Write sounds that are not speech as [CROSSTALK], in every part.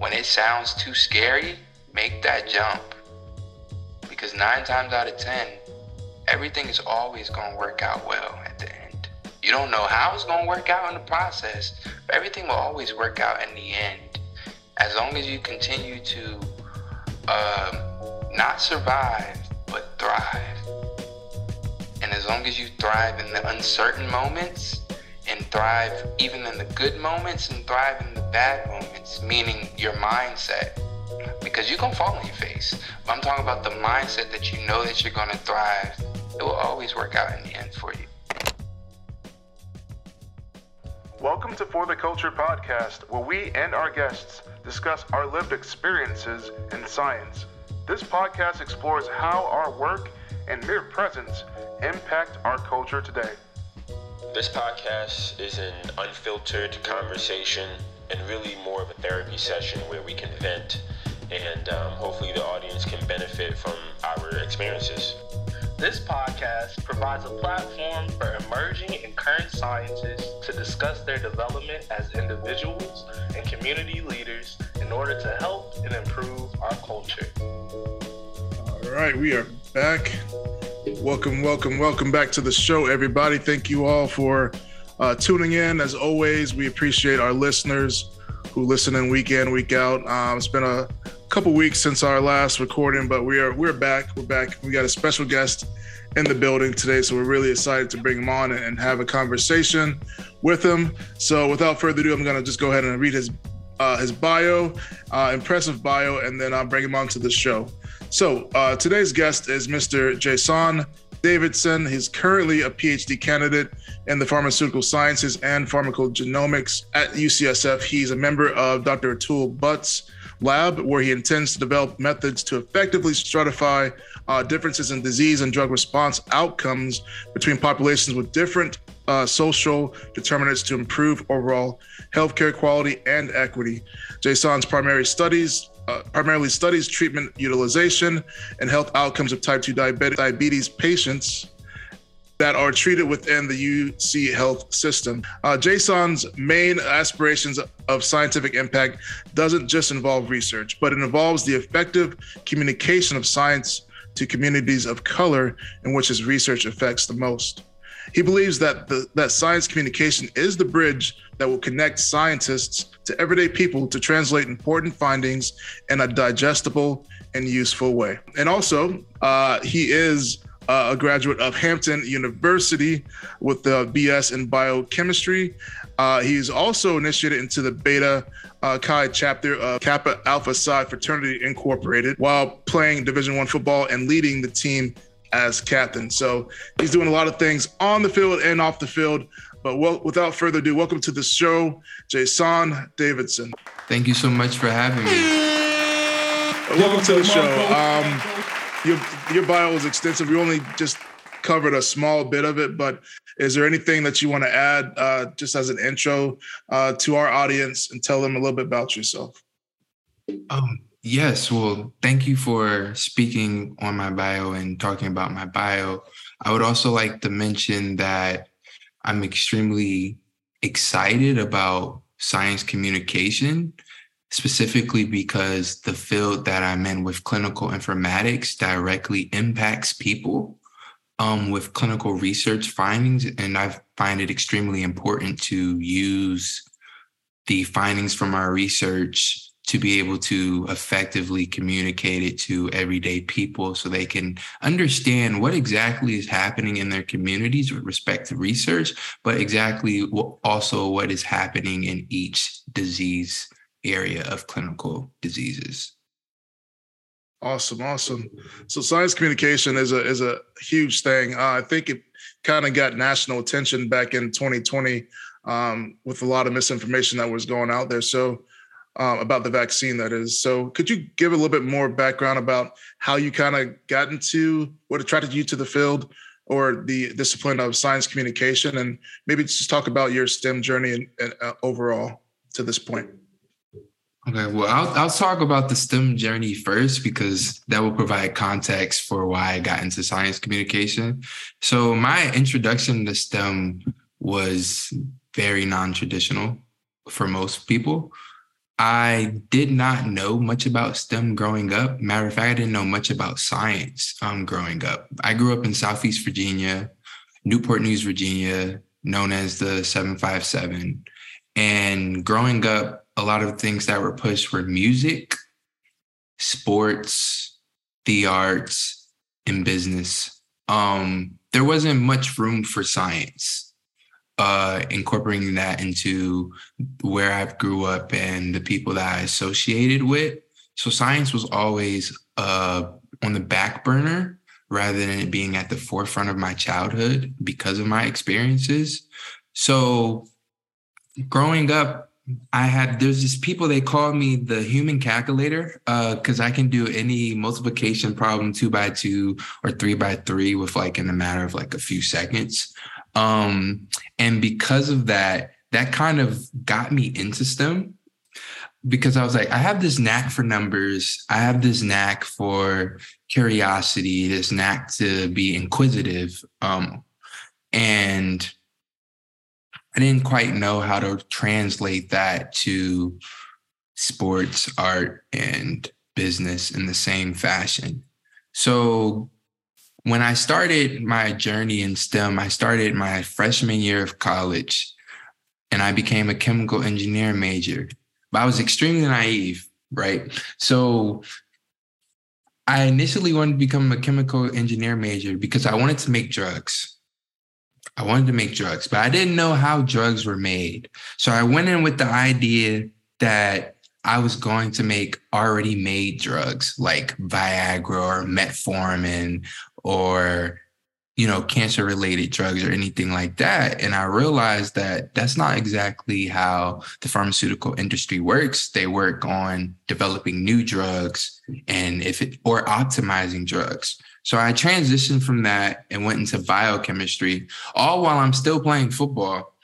when it sounds too scary, make that jump. Because nine times out of ten, everything is always going to work out well at the end. You don't know how it's going to work out in the process, but everything will always work out in the end. As long as you continue to um, not survive, but thrive. And as long as you thrive in the uncertain moments and thrive even in the good moments and thrive in the bad moments, meaning your mindset, because you're going to fall on your face. But I'm talking about the mindset that you know that you're going to thrive. It will always work out in the end for you. Welcome to For the Culture podcast, where we and our guests discuss our lived experiences in science. This podcast explores how our work and mere presence impact our culture today. This podcast is an unfiltered conversation and really more of a therapy session where we can vent and um, hopefully the audience can benefit from our experiences. This podcast provides a platform for emerging and current scientists to discuss their development as individuals and community leaders in order to help and improve our culture. All right, we are back. Welcome, welcome, welcome back to the show, everybody. Thank you all for uh, tuning in. As always, we appreciate our listeners who listen in week in, week out. Um, it's been a couple weeks since our last recording, but we are we're back. We're back. We got a special guest in the building today, so we're really excited to bring him on and have a conversation with him. So, without further ado, I'm gonna just go ahead and read his uh, his bio, uh, impressive bio, and then I'll bring him on to the show. So, uh, today's guest is Mr. Jason Davidson. He's currently a PhD candidate in the pharmaceutical sciences and pharmacogenomics at UCSF. He's a member of Dr. Atul Butte's lab, where he intends to develop methods to effectively stratify uh, differences in disease and drug response outcomes between populations with different uh, social determinants to improve overall healthcare quality and equity. Jason's primary studies uh, primarily studies treatment utilization and health outcomes of type 2 diabetes, diabetes patients that are treated within the UC health system. Uh, Jason's main aspirations of scientific impact doesn't just involve research, but it involves the effective communication of science to communities of color in which his research affects the most. He believes that the, that science communication is the bridge that will connect scientists to everyday people to translate important findings in a digestible and useful way. And also, uh, he is uh, a graduate of Hampton University with the BS in biochemistry. Uh, he's also initiated into the Beta uh, Chi chapter of Kappa Alpha Psi Fraternity Incorporated while playing Division One football and leading the team as captain. So he's doing a lot of things on the field and off the field. But well, without further ado, welcome to the show, Jason Davidson. Thank you so much for having me. Welcome to the show. Um, your your bio was extensive. We only just covered a small bit of it, but is there anything that you want to add, uh, just as an intro uh, to our audience, and tell them a little bit about yourself? Um, yes. Well, thank you for speaking on my bio and talking about my bio. I would also like to mention that I'm extremely excited about science communication specifically because the field that I'm in with clinical informatics directly impacts people um, with clinical research findings. And I find it extremely important to use the findings from our research to be able to effectively communicate it to everyday people so they can understand what exactly is happening in their communities with respect to research, but exactly also what is happening in each disease area of clinical diseases. Awesome, awesome. So science communication is a is a huge thing. Uh, I think it kind of got national attention back in 2020 um, with a lot of misinformation that was going out there. So um, about the vaccine, that is. So could you give a little bit more background about how you kind of got into what attracted you to the field or the discipline of science communication, and maybe just talk about your STEM journey and, and uh, overall to this point. Okay, well, I'll, I'll talk about the STEM journey first because that will provide context for why I got into science communication. So, my introduction to STEM was very non traditional for most people. I did not know much about STEM growing up. Matter of fact, I didn't know much about science um, growing up. I grew up in Southeast Virginia, Newport News, Virginia, known as the 757. And growing up, a lot of things that were pushed were music, sports, the arts, and business. Um, there wasn't much room for science uh, incorporating that into where I grew up and the people that I associated with. So science was always uh, on the back burner rather than it being at the forefront of my childhood because of my experiences. So growing up, I had there's just people they call me the human calculator because uh, I can do any multiplication problem two by two or three by three with like in a matter of like a few seconds. Um, and because of that, that kind of got me into STEM because I was like, I have this knack for numbers. I have this knack for curiosity, this knack to be inquisitive. Um, and I didn't quite know how to translate that to sports, art, and business in the same fashion. So when I started my journey in STEM, I started my freshman year of college and I became a chemical engineer major. But I was extremely naive, right? So I initially wanted to become a chemical engineer major because I wanted to make drugs. I wanted to make drugs, but I didn't know how drugs were made. So I went in with the idea that I was going to make already made drugs like Viagra or metformin or you know cancer related drugs or anything like that. And i realized that that's not exactly how the pharmaceutical industry works. They work on developing new drugs and if it or optimizing drugs so i transitioned from that and went into biochemistry all while i'm still playing football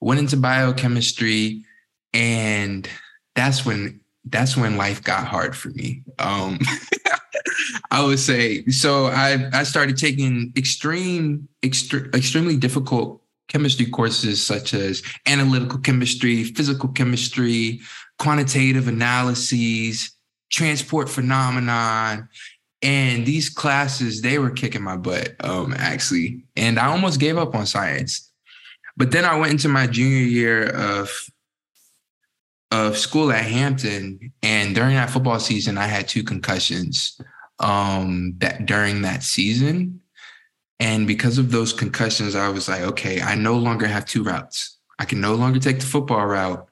went into biochemistry and that's when that's when life got hard for me um [LAUGHS] I would say so. I I started taking extreme, extre- extremely difficult chemistry courses such as analytical chemistry, physical chemistry, quantitative analyses, transport phenomenon, and these classes they were kicking my butt. Um, actually, and I almost gave up on science. But then I went into my junior year of of school at Hampton, and during that football season, I had two concussions um, that during that season. And because of those concussions, I was like, okay, I no longer have two routes. I can no longer take the football route.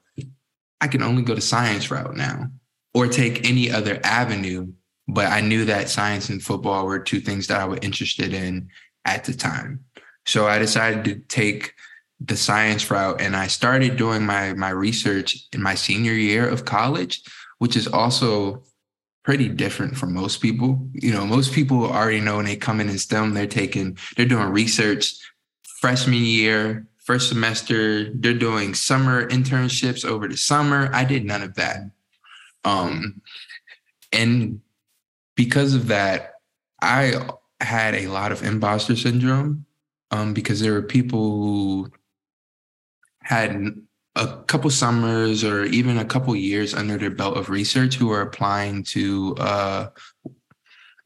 I can only go the science route now or take any other avenue. But I knew that science and football were two things that I was interested in at the time. So I decided to take the science route and I started doing my my research in my senior year of college, which is also pretty different from most people. You know, most people already know when they come in in STEM, they're taking, they're doing research freshman year, first semester, they're doing summer internships over the summer. I did none of that. Um, and because of that, I had a lot of imposter syndrome um, because there were people who had a couple summers or even a couple years under their belt of research who are applying to uh,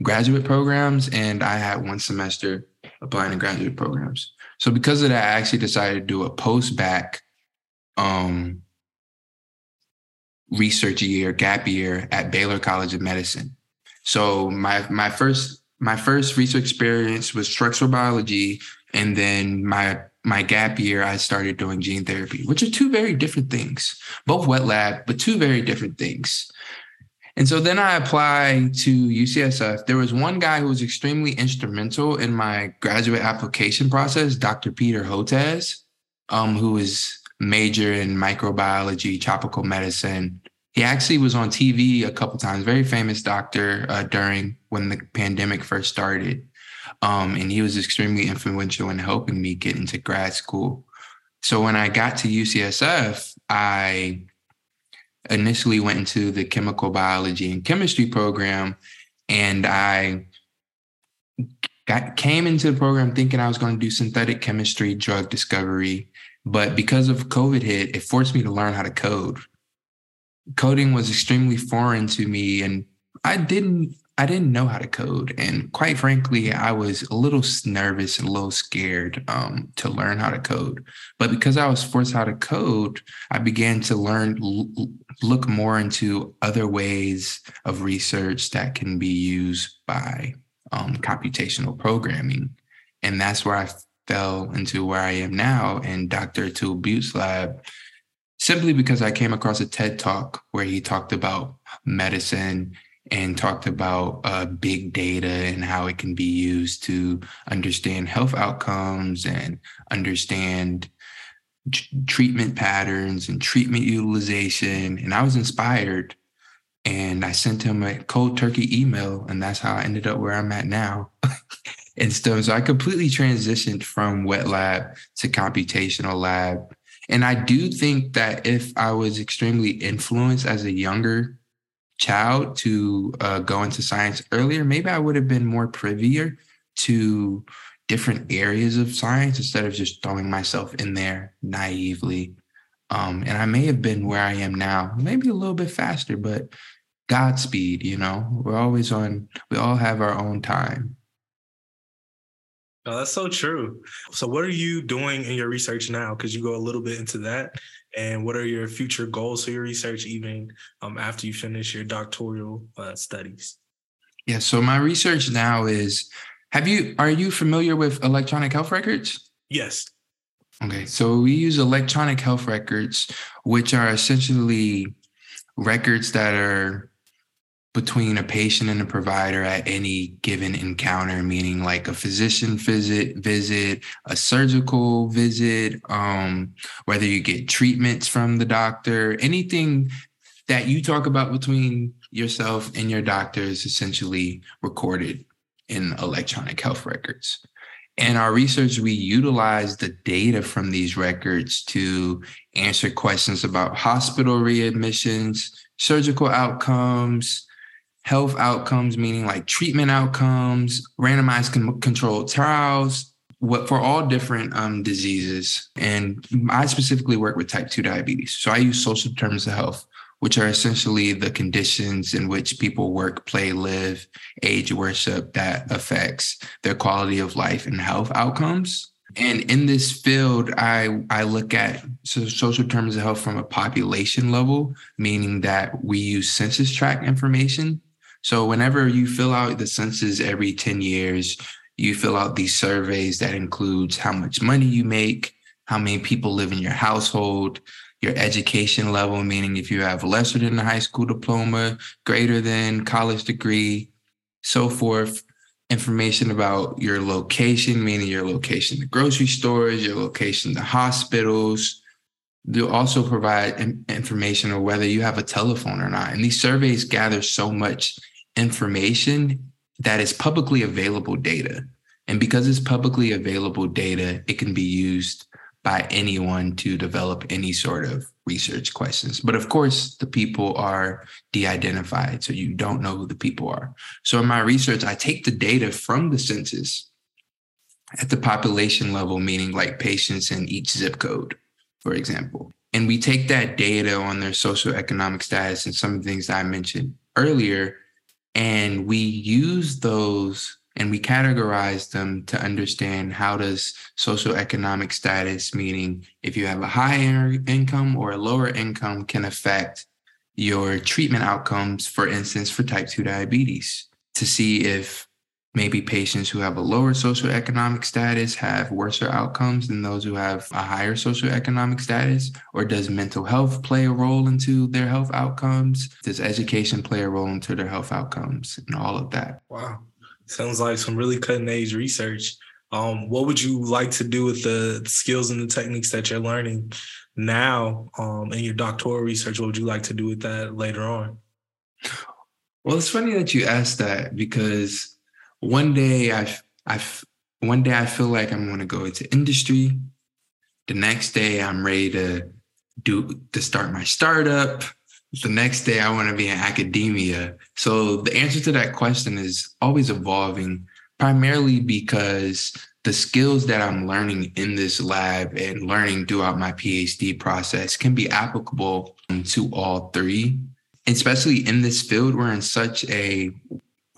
graduate programs, and I had one semester applying to graduate programs. So because of that, I actually decided to do a post bac um, research year, gap year at Baylor College of Medicine. So my my first my first research experience was structural biology, and then my my gap year, I started doing gene therapy, which are two very different things, both wet lab, but two very different things. And so then I applied to UCSF. There was one guy who was extremely instrumental in my graduate application process, Dr. Peter Hotez, um, who is major in microbiology, tropical medicine. He actually was on TV a couple times, very famous doctor uh, during when the pandemic first started. Um, and he was extremely influential in helping me get into grad school. So when I got to UCSF, I initially went into the chemical biology and chemistry program, and I got came into the program thinking I was going to do synthetic chemistry, drug discovery, but because of COVID hit, it forced me to learn how to code. Coding was extremely foreign to me and I didn't I didn't know how to code. And quite frankly, I was a little nervous and a little scared um, to learn how to code. But because I was forced how to code, I began to learn, l- look more into other ways of research that can be used by um, computational programming. And that's where I fell into where I am now in Dr. Atul Butte's lab, simply because I came across a TED talk where he talked about medicine and talked about uh, big data and how it can be used to understand health outcomes and understand t- treatment patterns and treatment utilization. And I was inspired and I sent him a cold turkey email, and that's how I ended up where I'm at now. [LAUGHS] and so, so I completely transitioned from wet lab to computational lab. And I do think that if I was extremely influenced as a younger child to uh, go into science earlier, maybe I would have been more privy to different areas of science instead of just throwing myself in there naively. Um, and I may have been where I am now, maybe a little bit faster, but Godspeed, you know, we're always on, we all have our own time. Oh, that's so true. So, what are you doing in your research now? Because you go a little bit into that and what are your future goals for your research even um, after you finish your doctoral uh, studies yeah so my research now is have you are you familiar with electronic health records yes okay so we use electronic health records which are essentially records that are between a patient and a provider at any given encounter, meaning like a physician visit, visit, a surgical visit, um, whether you get treatments from the doctor, anything that you talk about between yourself and your doctor is essentially recorded in electronic health records. In our research, we utilize the data from these records to answer questions about hospital readmissions, surgical outcomes, health outcomes, meaning like treatment outcomes, randomized con- controlled trials, what for all different um, diseases. And I specifically work with type 2 diabetes. So I use social determinants of health, which are essentially the conditions in which people work, play, live, age, worship that affects their quality of life and health outcomes. And in this field, I, I look at social determinants of health from a population level, meaning that we use census tract information so whenever you fill out the census every 10 years, you fill out these surveys that includes how much money you make, how many people live in your household, your education level, meaning if you have lesser than a high school diploma, greater than college degree, so forth. Information about your location, meaning your location to grocery stores, your location to hospitals. They'll also provide information on whether you have a telephone or not. And these surveys gather so much information that is publicly available data. And because it's publicly available data, it can be used by anyone to develop any sort of research questions. But of course, the people are de identified, so you don't know who the people are. So in my research, I take the data from the census at the population level, meaning like patients in each zip code, for example. And we take that data on their socioeconomic status and some of the things that I mentioned earlier and we use those and we categorize them to understand how does socioeconomic status meaning if you have a higher income or a lower income can affect your treatment outcomes for instance for type 2 diabetes to see if maybe patients who have a lower socioeconomic status have worse outcomes than those who have a higher socioeconomic status? Or does mental health play a role into their health outcomes? Does education play a role into their health outcomes and all of that? Wow. Sounds like some really cutting edge research. Um, what would you like to do with the skills and the techniques that you're learning now um, in your doctoral research? What would you like to do with that later on? Well, it's funny that you asked that because one day I, I, one day I feel like I'm going to go into industry. The next day I'm ready to do to start my startup. The next day I want to be in academia. So the answer to that question is always evolving, primarily because the skills that I'm learning in this lab and learning throughout my PhD process can be applicable to all three, especially in this field. We're in such a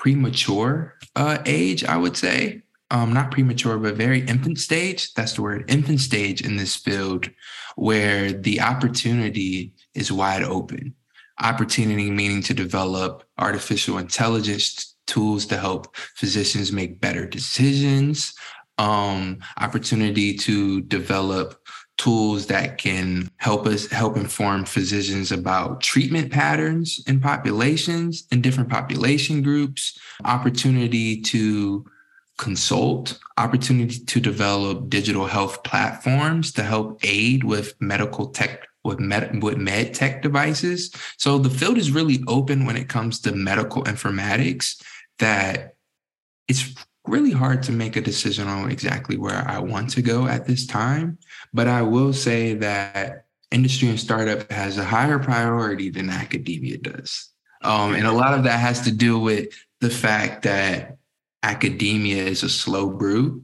premature uh, age, I would say. Um, not premature, but very infant stage. That's the word, infant stage in this field, where the opportunity is wide open. Opportunity meaning to develop artificial intelligence tools to help physicians make better decisions, um, opportunity to develop tools that can help us help inform physicians about treatment patterns in populations in different population groups opportunity to consult opportunity to develop digital health platforms to help aid with medical tech with med, with med tech devices. So the field is really open when it comes to medical informatics that it's really hard to make a decision on exactly where I want to go at this time. But I will say that industry and startup has a higher priority than academia does. Um, and a lot of that has to do with the fact that academia is a slow brew.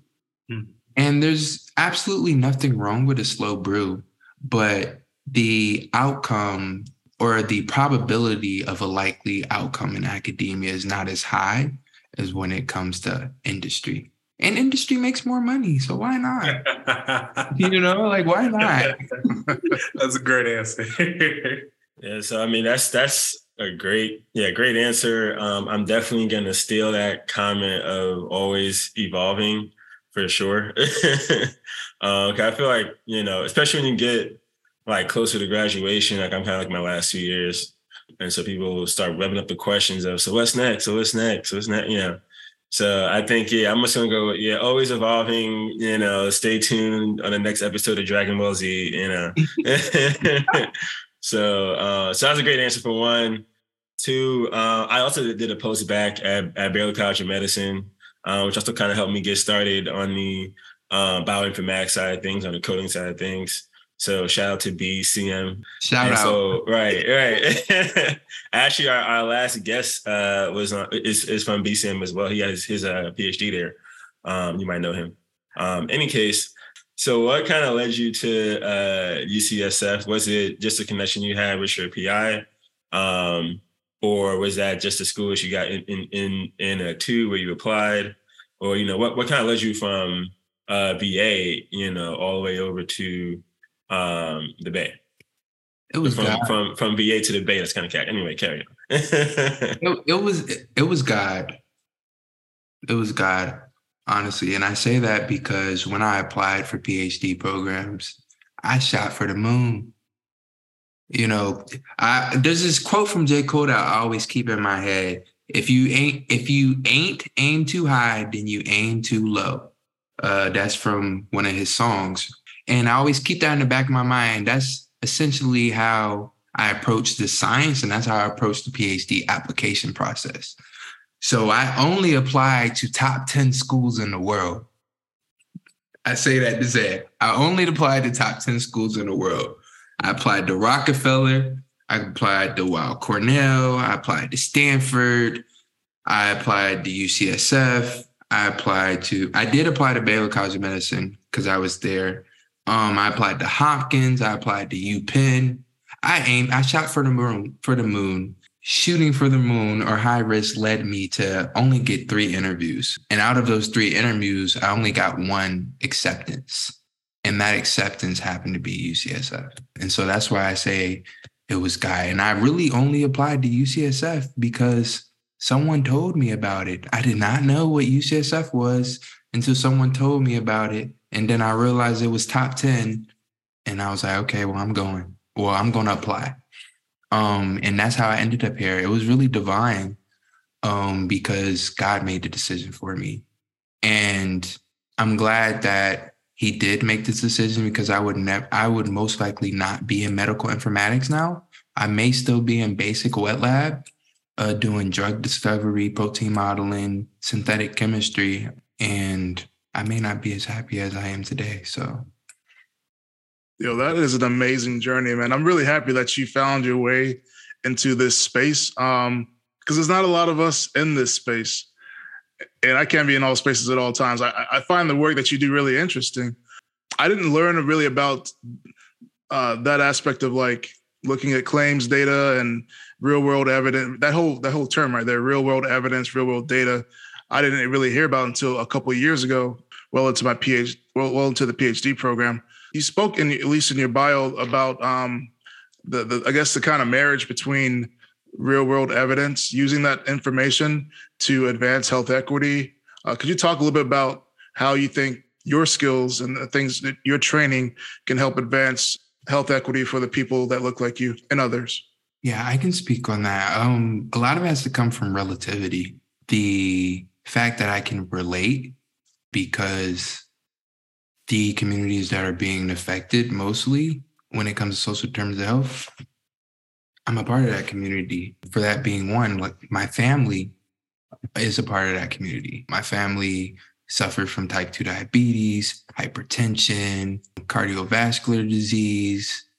Hmm. And there's absolutely nothing wrong with a slow brew, but the outcome or the probability of a likely outcome in academia is not as high is when it comes to industry. And industry makes more money, so why not? [LAUGHS] you know, like why not? [LAUGHS] that's a great answer. [LAUGHS] yeah, so I mean that's that's a great, yeah, great answer. Um, I'm definitely gonna steal that comment of always evolving for sure. um, I feel like you know, especially when you get like closer to graduation, like I'm kind of like my last two years and so people will start revving up the questions of, so what's next? So what's next? So what's next? You know. So I think, yeah, I'm just gonna go, yeah, always evolving, you know, stay tuned on the next episode of Dragon Ball Z, you know. [LAUGHS] [LAUGHS] so uh so that's a great answer for one. Two, uh, I also did a post bac at, at Baylor College of Medicine, uh, which also kind of helped me get started on the uh, bioinformatics side of things, on the coding side of things. So shout out to BCM. Shout and out. So right, right. [LAUGHS] Actually, our, our last guest uh, was on, is, is from BCM as well. He has his uh, PhD there. Um, you might know him. Um, any case, so what kind of led you to uh, UCSF? Was it just a connection you had with your PI, um, or was that just a school that you got in in in, in a two where you applied, or you know what what kind of led you from uh, VA, you know, all the way over to um, the Bay. It was from, God. from from VA to the Bay. That's kind of cat. Anyway, carry on. [LAUGHS] it, it was it was God. It was God, honestly, and I say that because when I applied for PhD programs, I shot for the moon. You know, I there's this quote from J. Cole that I always keep in my head. If you ain't if you ain't aim too high, then you aim too low. Uh, that's from one of his songs. And I always keep that in the back of my mind. That's essentially how I approach the science, and that's how I approach the PhD application process. So I only apply to top 10 schools in the world. I say that to say I only applied to top 10 schools in the world. I applied to Rockefeller, I applied to Weill Cornell, I applied to Stanford, I applied to UCSF, I applied to, I did apply to Baylor College of Medicine because I was there. Um, I applied to Hopkins. I applied to UPenn. I aimed. I shot for the moon. For the moon, shooting for the moon or high risk led me to only get three interviews, and out of those three interviews, I only got one acceptance, and that acceptance happened to be UCSF. And so that's why I say it was Guy. And I really only applied to UCSF because someone told me about it. I did not know what UCSF was until someone told me about it and then I realized it was top 10. And I was like, okay, well, I'm going. Well, I'm going to apply. Um, and that's how I ended up here. It was really divine um, because God made the decision for me. And I'm glad that he did make this decision because I would never, I would most likely not be in medical informatics now. I may still be in basic wet lab, uh, doing drug discovery, protein modeling, synthetic chemistry, and I may not be as happy as I am today. So, yo, that is an amazing journey, man. I'm really happy that you found your way into this space. Um, because there's not a lot of us in this space. and I can't be in all spaces at all times. I, I find the work that you do really interesting. I didn't learn really about uh, that aspect of like looking at claims data and real world evidence. That whole that whole term right there, real world evidence, real world data. I didn't really hear about until a couple of years ago, well into my PhD, well, well into the PhD program. You spoke in at least in your bio about um, the, the I guess the kind of marriage between real world evidence, using that information to advance health equity. Uh, could you talk a little bit about how you think your skills and the things that your training can help advance health equity for the people that look like you and others? Yeah, I can speak on that. Um, a lot of it has to come from relativity. The fact that I can relate because the communities that are being affected mostly when it comes to social terms of health I'm a part of that community. For that being one, like my family is a part of that community. My family suffered from type 2 diabetes, hypertension, cardiovascular disease,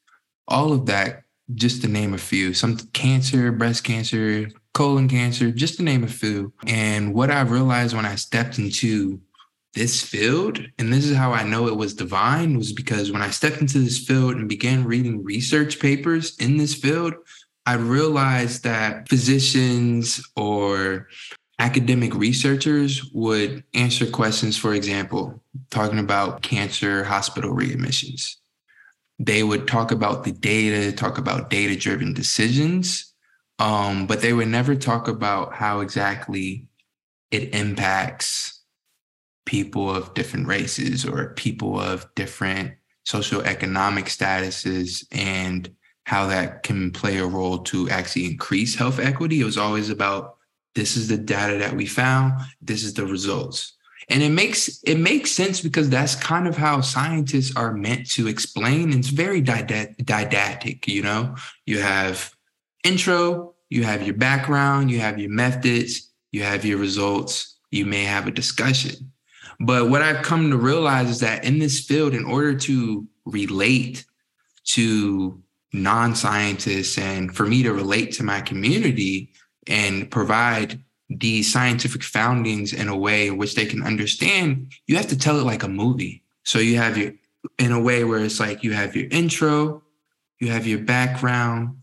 all of that, just to name a few. Some cancer, breast cancer, colon cancer, just to name a few. And what I realized when I stepped into this field, and this is how I know it was divine, was because when I stepped into this field and began reading research papers in this field, I realized that physicians or academic researchers would answer questions, for example, talking about cancer hospital readmissions. They would talk about the data, talk about data driven decisions, um, but they would never talk about how exactly it impacts people of different races or people of different socioeconomic statuses and how that can play a role to actually increase health equity. It was always about this is the data that we found, this is the results. And it makes it makes sense because that's kind of how scientists are meant to explain. It's very didactic, you know. You have intro, you have your background, you have your methods, you have your results, you may have a discussion. But what I've come to realize is that in this field, in order to relate to non-scientists and for me to relate to my community and provide these scientific foundings in a way in which they can understand, you have to tell it like a movie. So you have your in a way where it's like you have your intro, you have your background,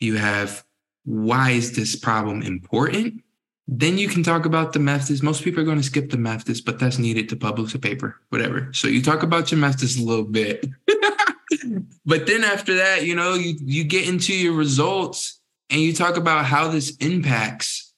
you have why is this problem important? Then you can talk about the methods. Most people are going to skip the methods, but that's needed to publish a paper, whatever. So you talk about your methods a little bit. [LAUGHS] but then after that, you know, you you get into your results and you talk about how this impacts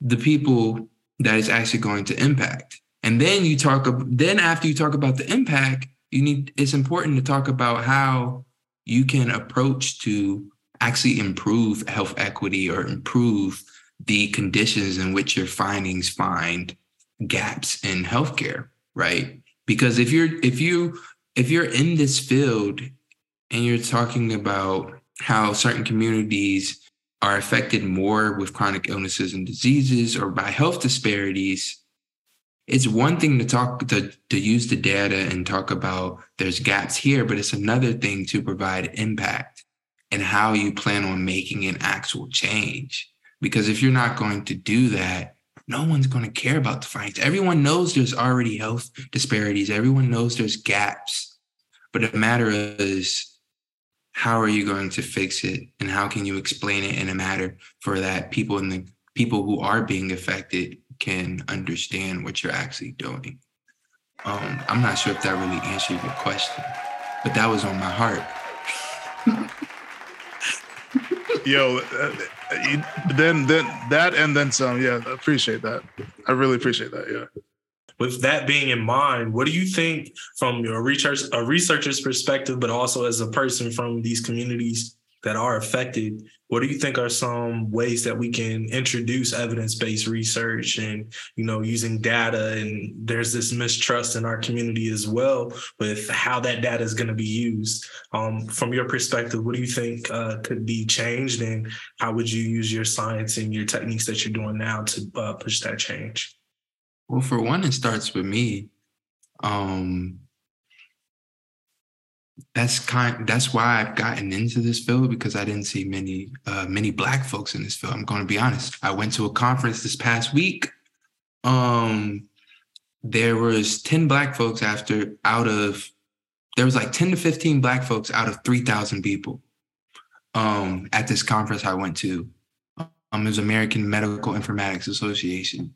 the people that is actually going to impact. And then you talk then after you talk about the impact, you need it's important to talk about how you can approach to actually improve health equity or improve the conditions in which your findings find gaps in healthcare, right? Because if you're if you if you're in this field and you're talking about how certain communities are affected more with chronic illnesses and diseases or by health disparities, it's one thing to talk to, to use the data and talk about there's gaps here, but it's another thing to provide impact and how you plan on making an actual change. Because if you're not going to do that, no one's going to care about the findings. Everyone knows there's already health disparities. Everyone knows there's gaps. But the matter is, how are you going to fix it and how can you explain it in a matter for that people in the people who are being affected can understand what you're actually doing um, i'm not sure if that really answered your question but that was on my heart [LAUGHS] yo uh, then then that and then some. Yeah appreciate that. I really appreciate that yeah. With that being in mind, what do you think from your research a researcher's perspective, but also as a person from these communities that are affected, what do you think are some ways that we can introduce evidence-based research and you know using data? And there's this mistrust in our community as well with how that data is going to be used. Um, from your perspective what do you think uh, could be changed and how would you use your science and your techniques that you're doing now to uh, push that change? Well, for one, it starts with me. Um, that's kind. That's why I've gotten into this field because I didn't see many, uh, many black folks in this field. I'm going to be honest. I went to a conference this past week, um, there was 10 black folks after out of there was like 10 to 15 black folks out of 3,000 people um, at this conference I went to. Um, was American Medical Informatics Association,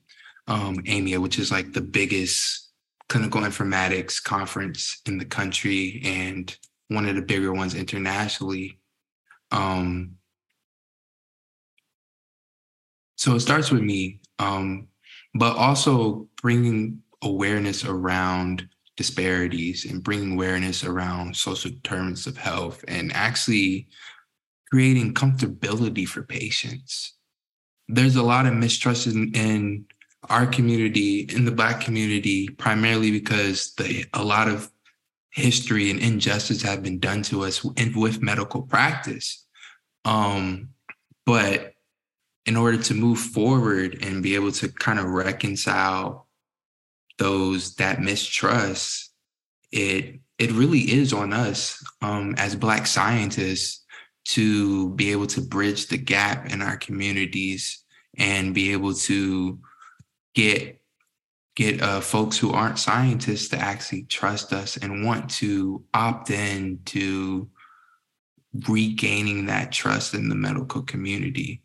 um, AMIA, which is like the biggest clinical informatics conference in the country and one of the bigger ones internationally. Um, so it starts with me, um, but also bringing awareness around disparities and bringing awareness around social determinants of health and actually creating comfortability for patients. There's a lot of mistrust in, in our community, in the Black community, primarily because a lot of history and injustice have been done to us in, with medical practice. Um, but in order to move forward and be able to kind of reconcile those that mistrust, it it really is on us um, as Black scientists to be able to bridge the gap in our communities and be able to get get uh, folks who aren't scientists to actually trust us and want to opt in to regaining that trust in the medical community.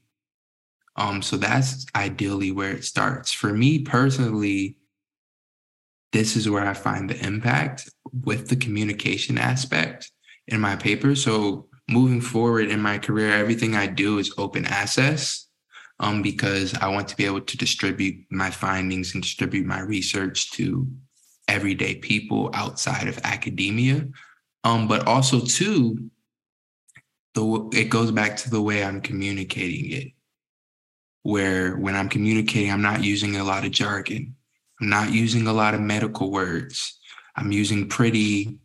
Um, so that's ideally where it starts. For me personally, this is where I find the impact with the communication aspect in my paper. So moving forward in my career, everything I do is open access um, because I want to be able to distribute my findings and distribute my research to everyday people outside of academia. Um, but also too, the it goes back to the way I'm communicating it. Where when I'm communicating, I'm not using a lot of jargon. I'm not using a lot of medical words. I'm using pretty,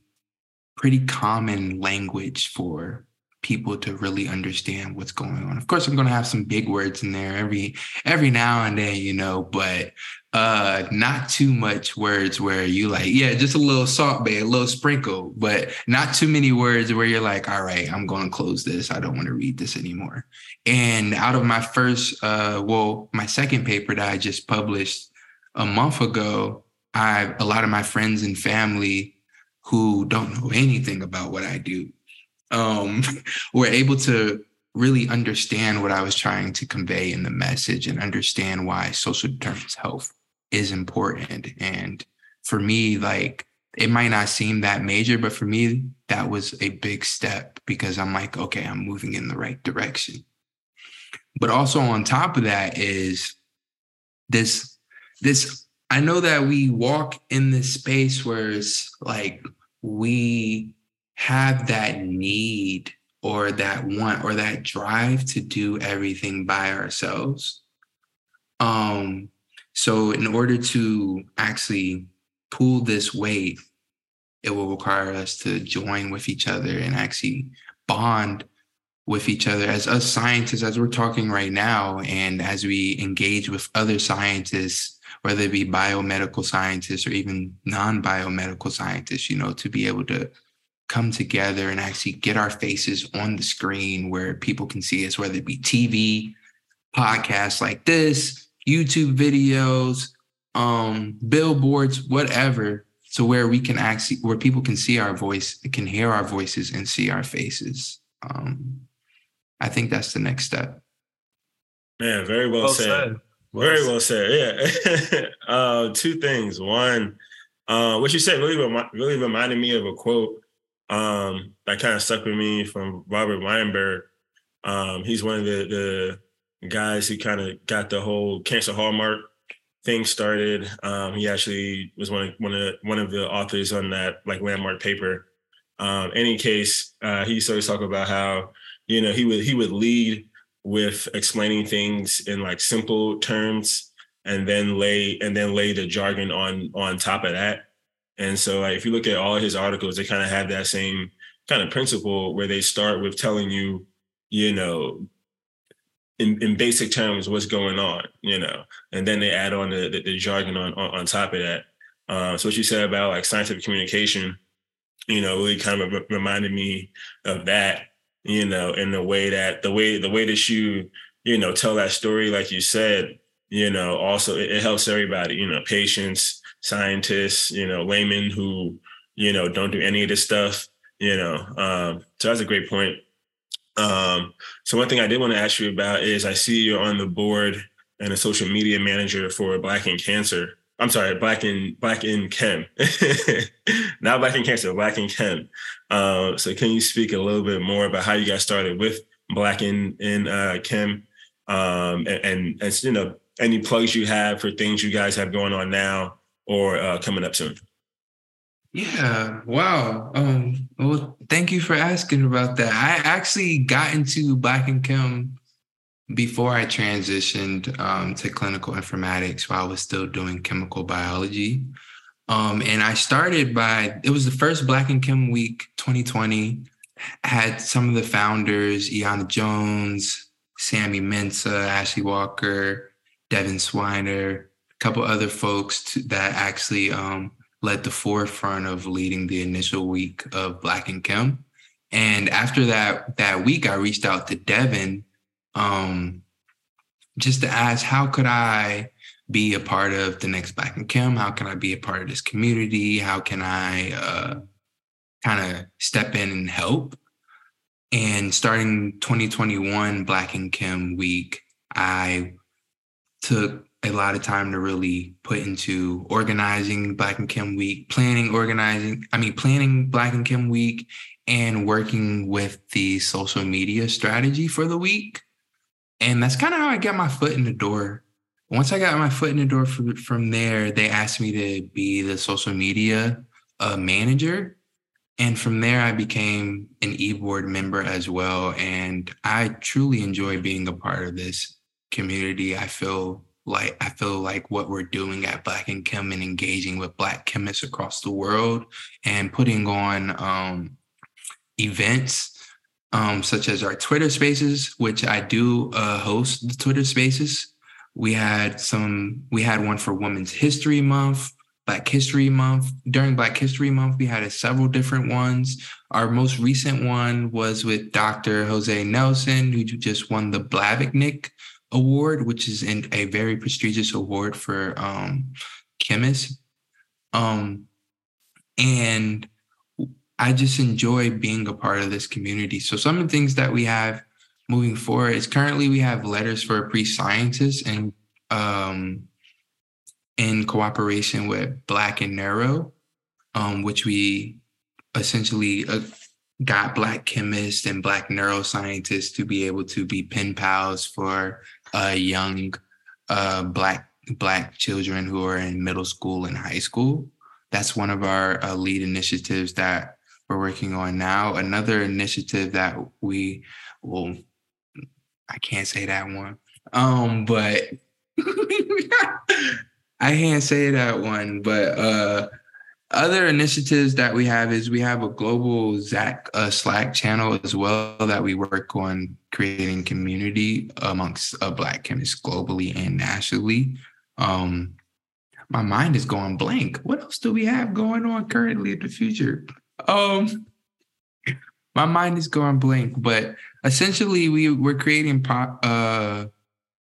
pretty common language for people to really understand what's going on. Of course, I'm going to have some big words in there every every now and then, you know, but uh not too much words where you like, yeah, just a little Salt Bae, a little sprinkle, but not too many words where you're like, all right, I'm going to close this. I don't want to read this anymore. And out of my first uh well, my second paper that I just published a month ago, I a lot of my friends and family who don't know anything about what I do um, [LAUGHS] were able to really understand what I was trying to convey in the message and understand why social determinants health is important. And for me, like it might not seem that major, but for me, that was a big step because I'm like, okay, I'm moving in the right direction. But also on top of that is this, this, I know that we walk in this space where it's like we have that need or that want or that drive to do everything by ourselves. Um, so in order to actually pull this weight, it will require us to join with each other and actually bond with each other as us scientists, as we're talking right now, and as we engage with other scientists, whether it be biomedical scientists or even non-biomedical scientists, you know, to be able to come together and actually get our faces on the screen where people can see us, whether it be TV, podcasts like this, YouTube videos, um, billboards, whatever. So where we can actually, where people can see our voice, can hear our voices and see our faces. Um, I think that's the next step. Man, very well, well said. said. Very well said. Yeah. [LAUGHS] uh, two things. One, uh, what you said really, really reminded me of a quote um, that kind of stuck with me from Robert Weinberg. Um, he's one of the, the guys who kind of got the whole cancer hallmark thing started. Um, he actually was one of one of one of the authors on that like landmark paper. Um, any case, uh, he used to always talk about how you know he would he would lead with explaining things in like simple terms and then lay and then lay the jargon on on top of that and so like, if you look at all his articles, they kind of have that same kind of principle where they start with telling you, you know, in, in basic terms, what's going on, you know, and then they add on the, the, the jargon on, on, on top of that. Uh, so what you said about like scientific communication, you know, really kind of reminded me of that, you know, in the way that the way the way that you, you know, tell that story, like you said, you know, also it, it helps everybody, you know, patients, scientists, you know, laymen who, you know, don't do any of this stuff, you know. Um, so that's a great point. Um, so one thing I did want to ask you about is I see you're on the board and a social media manager for Black in Cancer. I'm sorry, Black in Black in Chem, [LAUGHS] not Black in Cancer, Black in Chem. Uh, so can you speak a little bit more about how you got started with Black in in uh, Chem, um, and, and, and you know any plugs you have for things you guys have going on now or uh, coming up soon? Yeah. Wow. Um, well, thank you for asking about that. I actually got into Black in Chem before I transitioned um, to clinical informatics while I was still doing chemical biology. Um, and I started by, it was the first Black in Chem Week 2020. Had some of the founders, Iana Jones, Sammy Mensah, Ashley Walker, Devin Swiner, couple other folks that actually um, led the forefront of leading the initial week of Black in Chem. And after that that week, I reached out to Devin um, just to ask how could I be a part of the next Black in Chem? How can I be a part of this community? How can I uh, kind of step in and help? And starting 2021 Black in Chem week, I took a lot of time to really put into organizing Black in Chem Week, planning, organizing, I mean, planning Black in Chem Week and working with the social media strategy for the week. And that's kind of how I got my foot in the door. Once I got my foot in the door from, from there, they asked me to be the social media uh, manager. And from there, I became an e-board member as well. And I truly enjoy being a part of this community. I feel like I feel like what we're doing at Black in Chem and engaging with Black chemists across the world and putting on um, events um, such as our Twitter Spaces, which I do uh, host the Twitter Spaces. We had some. We had one for Women's History Month, Black History Month. During Black History Month, we had several different ones. Our most recent one was with Dr. Jose Nelson, who just won the Blavatnik Award, which is in a very prestigious award for um, chemists. Um, and I just enjoy being a part of this community. So some of the things that we have moving forward is currently we have letters for pre-scientists and um, in cooperation with Black in Neuro, um, which we essentially uh, got Black chemists and Black neuroscientists to be able to be pen pals for uh, young uh, Black Black children who are in middle school and high school. That's one of our uh, lead initiatives that we're working on now. Another initiative that we will, I can't say that one, um, but [LAUGHS] I can't say that one, but uh, other initiatives that we have is we have a global Zach uh, Slack channel as well that we work on creating community amongst uh, Black chemists globally and nationally. Um, my mind is going blank. What else do we have going on currently in the future? Um, my mind is going blank, but essentially we we're creating uh,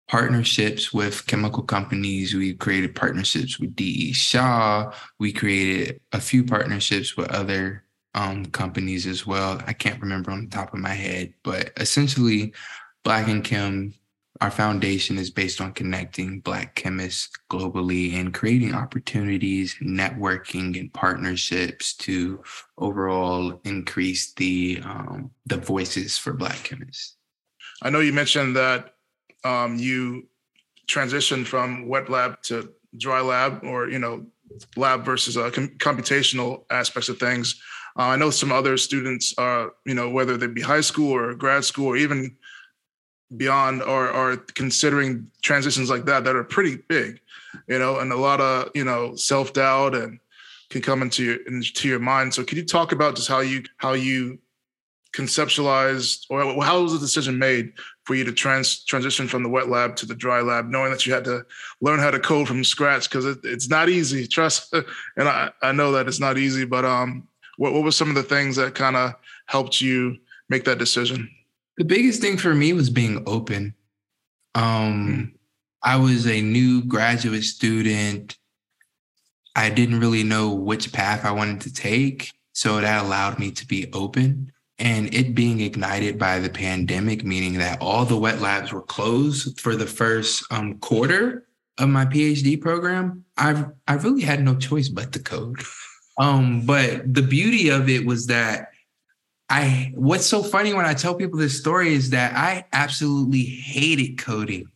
partnerships with chemical companies. We created partnerships with DE Shaw. We created a few partnerships with other um, companies as well. I can't remember on the top of my head, but essentially, Black in Chem, our foundation is based on connecting Black chemists globally and creating opportunities, networking, and partnerships to overall increase the um, the voices for Black chemists. I know you mentioned that um, you transition from wet lab to dry lab or you know lab versus uh, com- computational aspects of things. Uh, i know some other students are you know whether they be high school or grad school or even beyond are are considering transitions like that that are pretty big you know and a lot of you know self-doubt and can come into your into your mind. So can you talk about just how you how you conceptualized or how was the decision made for you to trans transition from the wet lab to the dry lab, knowing that you had to learn how to code from scratch because it, it's not easy. [LAUGHS] Trust, and I, I know that it's not easy. But um, what what were some of the things that kind of helped you make that decision? The biggest thing for me was being open. Um, mm. I was a new graduate student. I didn't really know which path I wanted to take. So that allowed me to be open. And it being ignited by the pandemic, meaning that all the wet labs were closed for the first um, quarter of my PhD program, I I really had no choice but to code. [LAUGHS] Um, but the beauty of it was that I what's so funny when I tell people this story is that I absolutely hated coding.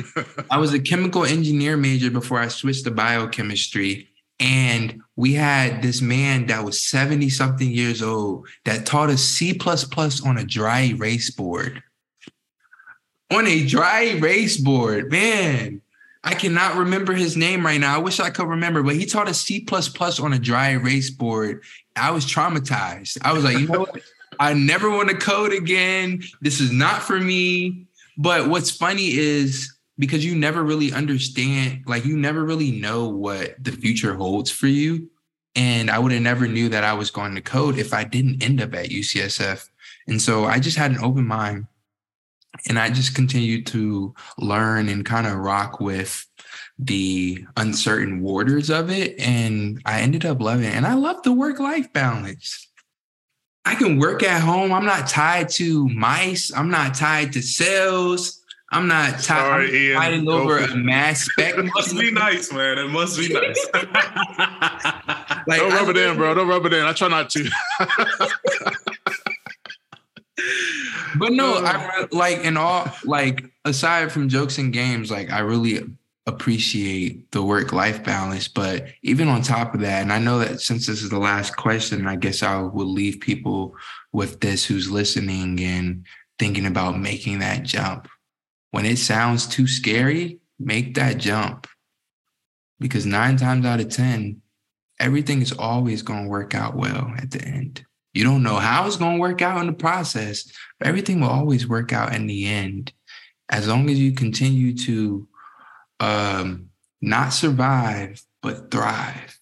[LAUGHS] I was a chemical engineer major before I switched to biochemistry. And we had this man that was 70 something years old that taught us C on a dry erase board. On a dry erase board, man. I cannot remember his name right now. I wish I could remember, but he taught us C on a dry erase board. I was traumatized. I was like, you know what? [LAUGHS] I never want to code again. This is not for me. But what's funny is because you never really understand, like you never really know what the future holds for you. And I would have never knew that I was going to code if I didn't end up at UCSF. And so I just had an open mind and I just continued to learn and kind of rock with the uncertain waters of it. And I ended up loving it. And I love the work life balance. I can work at home. I'm not tied to mice. I'm not tied to sales. I'm not Sorry, I'm fighting over a mass [LAUGHS] spec. it must be nice, man. It must be [LAUGHS] nice. [LAUGHS] like, Don't rub I, it in, bro. Don't rub it in. I try not to. but no, I like in all like aside from jokes and games, like I really appreciate the work life balance. But even on top of that, and I know that since this is the last question, I guess I will leave people with this who's listening and thinking about making that jump. When it sounds too scary, make that jump. Because nine times out of 10, everything is always going to work out well at the end. You don't know how it's going to work out in the process, but everything will always work out in the end. As long as you continue to um, not survive, but thrive.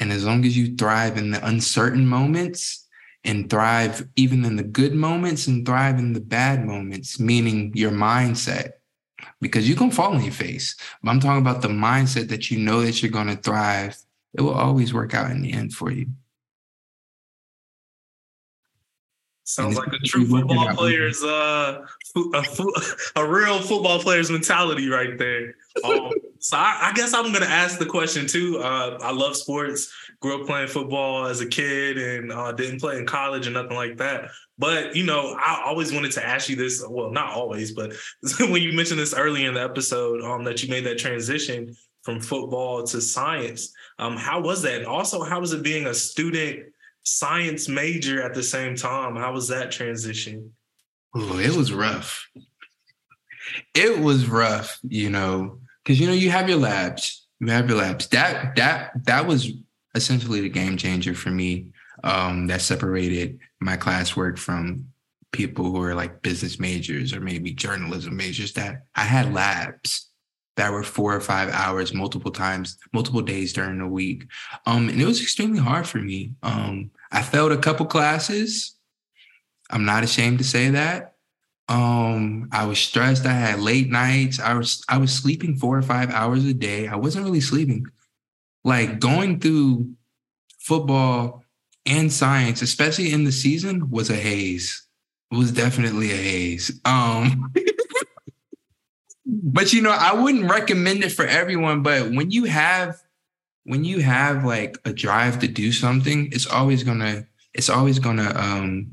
And as long as you thrive in the uncertain moments and thrive even in the good moments and thrive in the bad moments, meaning your mindset, because you can fall on your face. But I'm talking about the mindset that you know that you're going to thrive. It will always work out in the end for you. Sounds like a true football player's uh a, [LAUGHS] a, real football player's mentality right there. Um, so I, I, guess I'm gonna ask the question too. Uh, I love sports. Grew up playing football as a kid and uh, didn't play in college or nothing like that. But you know, I always wanted to ask you this. Well, not always, but [LAUGHS] when you mentioned this early in the episode, um, that you made that transition from football to science. Um, how was that? And also, how was it being a student? science major at the same time. How was that transition? Oh, it was rough. It was rough, you know, because you know you have your labs, you have your labs. That that that was essentially the game changer for me. Um, that separated my classwork from people who are like business majors or maybe journalism majors. That I had labs that were four or five hours multiple times, multiple days during the week. Um, and it was extremely hard for me. Um, I failed a couple classes. I'm not ashamed to say that. Um, I was stressed. I had late nights. I was I was sleeping four or five hours a day. I wasn't really sleeping. Like going through football and science, especially in the season, was a haze. It was definitely a haze. Um [LAUGHS] but you know, I wouldn't recommend it for everyone. But when you have when you have like a drive to do something, it's always gonna it's always gonna um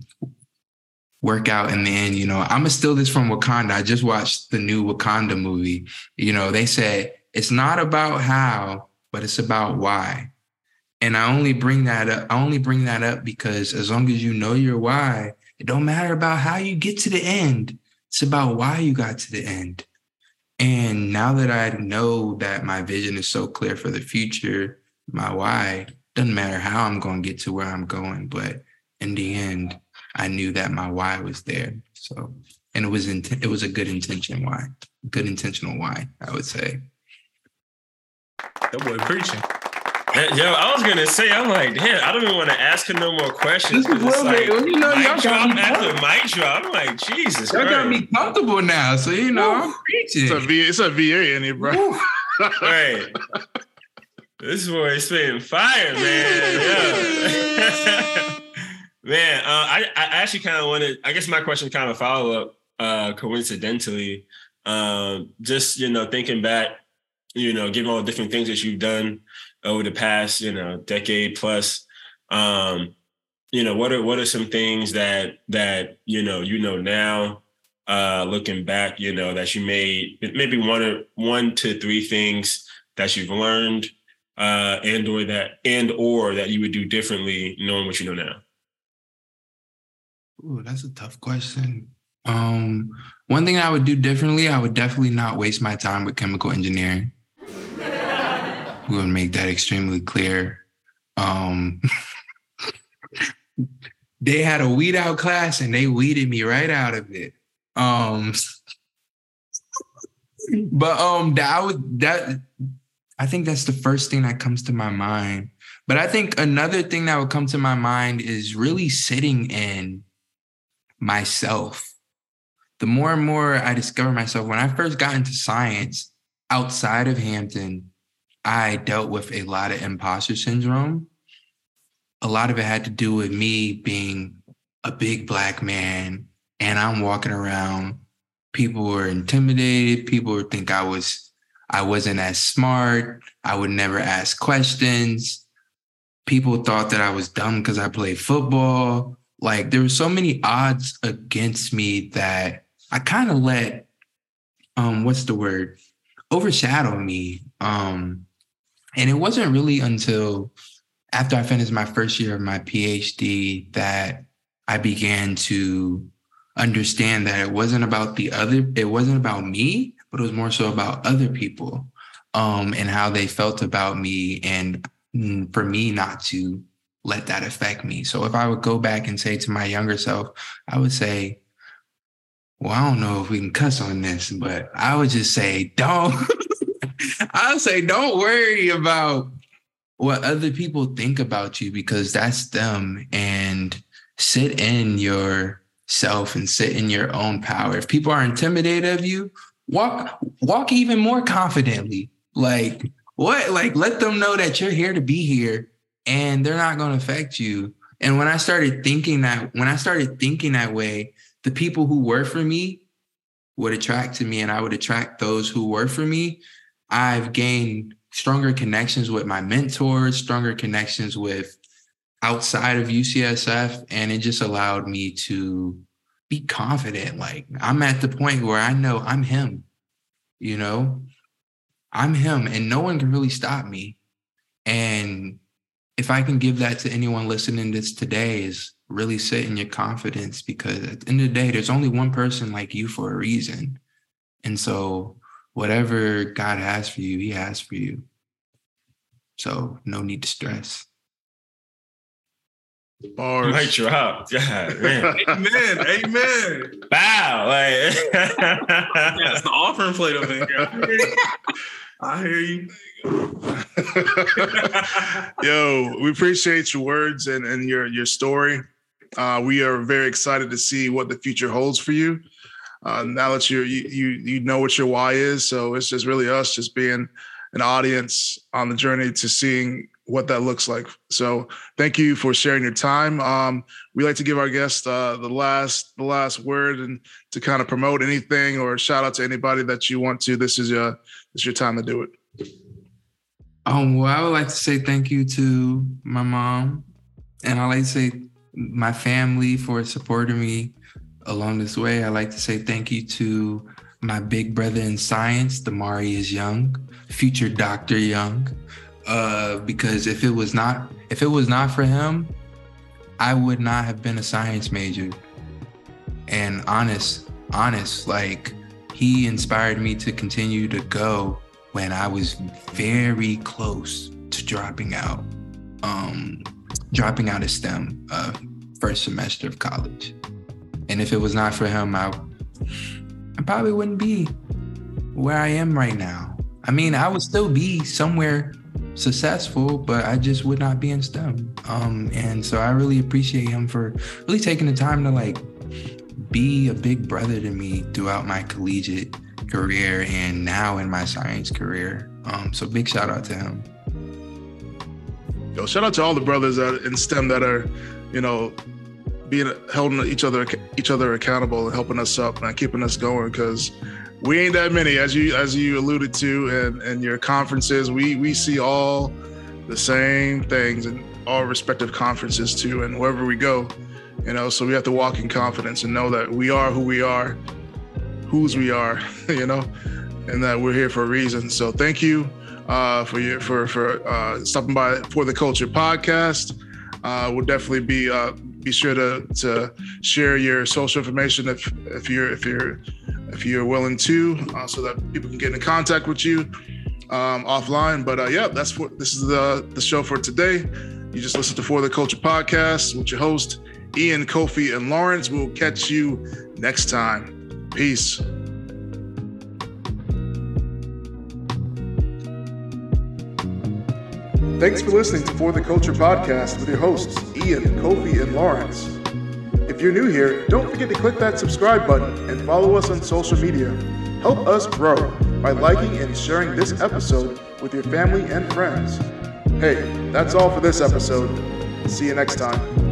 work out in the end. You know, I'm gonna steal this from Wakanda. I just watched the new Wakanda movie. You know, they said it's not about how, but it's about why. And I only bring that up. I only bring that up because as long as you know your why, it don't matter about how you get to the end. It's about why you got to the end. And now that I know that my vision is so clear for the future, my why doesn't matter how I'm going to get to where I'm going, but in the end, I knew that my why was there. So, and it was it was a good intention why, good intentional why, I would say. That boy preaching. Yo, I was gonna say, I'm like, damn, I don't even want to ask him no more questions. This is It's well, like, man, you know, y'all got drop me after comfortable. mic drop. I'm like, Jesus Y'all got Christ. me comfortable now, so you know I'm It's a preaching. V. It's a VA in here, bro. Woo. Right. This boy is spitting fire, man. [LAUGHS] Man, uh, I, I actually kind of wanted, I guess my question kind of follow up uh, coincidentally. Um, just, you know, thinking back, you know, given all the different things that you've done over the past, you know, decade plus, um, you know, what are what are some things that that you know you know now, uh, looking back, you know, that you made maybe one or one to three things that you've learned uh, and or that and or that you would do differently knowing what you know now Ooh, that's a tough question. Um, one thing I would do differently, I would definitely not waste my time with chemical engineering. We would make that extremely clear. Um, [LAUGHS] they had a weed out class and they weeded me right out of it. Um, [LAUGHS] but um, that I would that I think that's the first thing that comes to my mind. But I think another thing that would come to my mind is really sitting in myself. The more and more I discover myself, when I first got into science outside of Hampton, I dealt with a lot of imposter syndrome. A lot of it had to do with me being a big black man and I'm walking around. People were intimidated. People would think I was I wasn't as smart. I would never ask questions. People thought that I was dumb because I played football. Like there were so many odds against me that I kind of let um what's the word overshadow me. Um and it wasn't really until after I finished my first year of my PhD that I began to understand that it wasn't about the other, it wasn't about me, but it was more so about other people um, and how they felt about me. And mm, for me not to let that affect me. So if I would go back and say to my younger self, I would say, well, I don't know if we can cuss on this, but I would just say, don't, [LAUGHS] [LAUGHS] I would say, don't worry about what other people think about you because that's them and sit in yourself and sit in your own power. If people are intimidated of you, walk walk even more confidently. Like what? Like let them know that you're here to be here and they're not going to affect you. And when I started thinking that when I started thinking that way, the people who were for me would attract to me and I would attract those who were for me. I've gained stronger connections with my mentors, stronger connections with outside of UCSF. And it just allowed me to be confident. Like I'm at the point where I know I'm him, you know, I'm him and no one can really stop me. And if I can give that to anyone listening to this today is really sit in your confidence because at the end of the day, there's only one person like you for a reason. And so whatever God has for you, he has for you. So no need to stress. Bars. mic drop god man [LAUGHS] Amen. Amen. wow like [LAUGHS] That's the offering plate over here. [LAUGHS] I hear you. Yo, we appreciate your words and, and your your story. Uh, we are very excited to see what the future holds for you. Uh, now that you you you know what your why is, so it's just really us just being an audience on the journey to seeing what that looks like. So thank you for sharing your time. Um, we like to give our guests uh, the last the last word and to kind of promote anything or shout out to anybody that you want to. This is your this is your time to do it. Um, well, I would like to say thank you to my mom, and I like to say my family for supporting me along this way. I like to say thank you to my big brother in science, Damari is Young, future Doctor Young, uh, because if it was not if it was not for him, I would not have been a science major. And honest, honest, like he inspired me to continue to go when I was very close to dropping out, um, dropping out of STEM uh, first semester of college. And if it was not for him, I, I probably wouldn't be where I am right now. I mean, I would still be somewhere, successful, but I just would not be in STEM. Um, and so I really appreciate him for really taking the time to like be a big brother to me throughout my collegiate career and now in my science career. Um, so big shout out to him. Yo, shout out to all the brothers in STEM that are, you know, being holding each other each other accountable and helping us up and keeping us going because we ain't that many as you as you alluded to and and your conferences. We we see all the same things in our respective conferences too and wherever we go you know so we have to walk in confidence and know that we are who we are whose we are [LAUGHS] you know and that we're here for a reason. So thank you uh, for your for for uh, stopping by for the culture podcast. Uh, we'll definitely be uh, be sure to to share your social information if if you're if you're if you're willing to, uh, so that people can get in contact with you um, offline. But uh, yeah, that's what this is the the show for today. You just listen to For the Culture podcast with your host Ian, Kofi, and Lawrence. We'll catch you next time. Peace. Thanks for listening to For the Culture podcast with your hosts, Ian, Kofi, and Lawrence. If you're new here, don't forget to click that subscribe button and follow us on social media. Help us grow by liking and sharing this episode with your family and friends. Hey, that's all for this episode. See you next time.